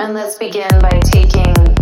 And let's begin by taking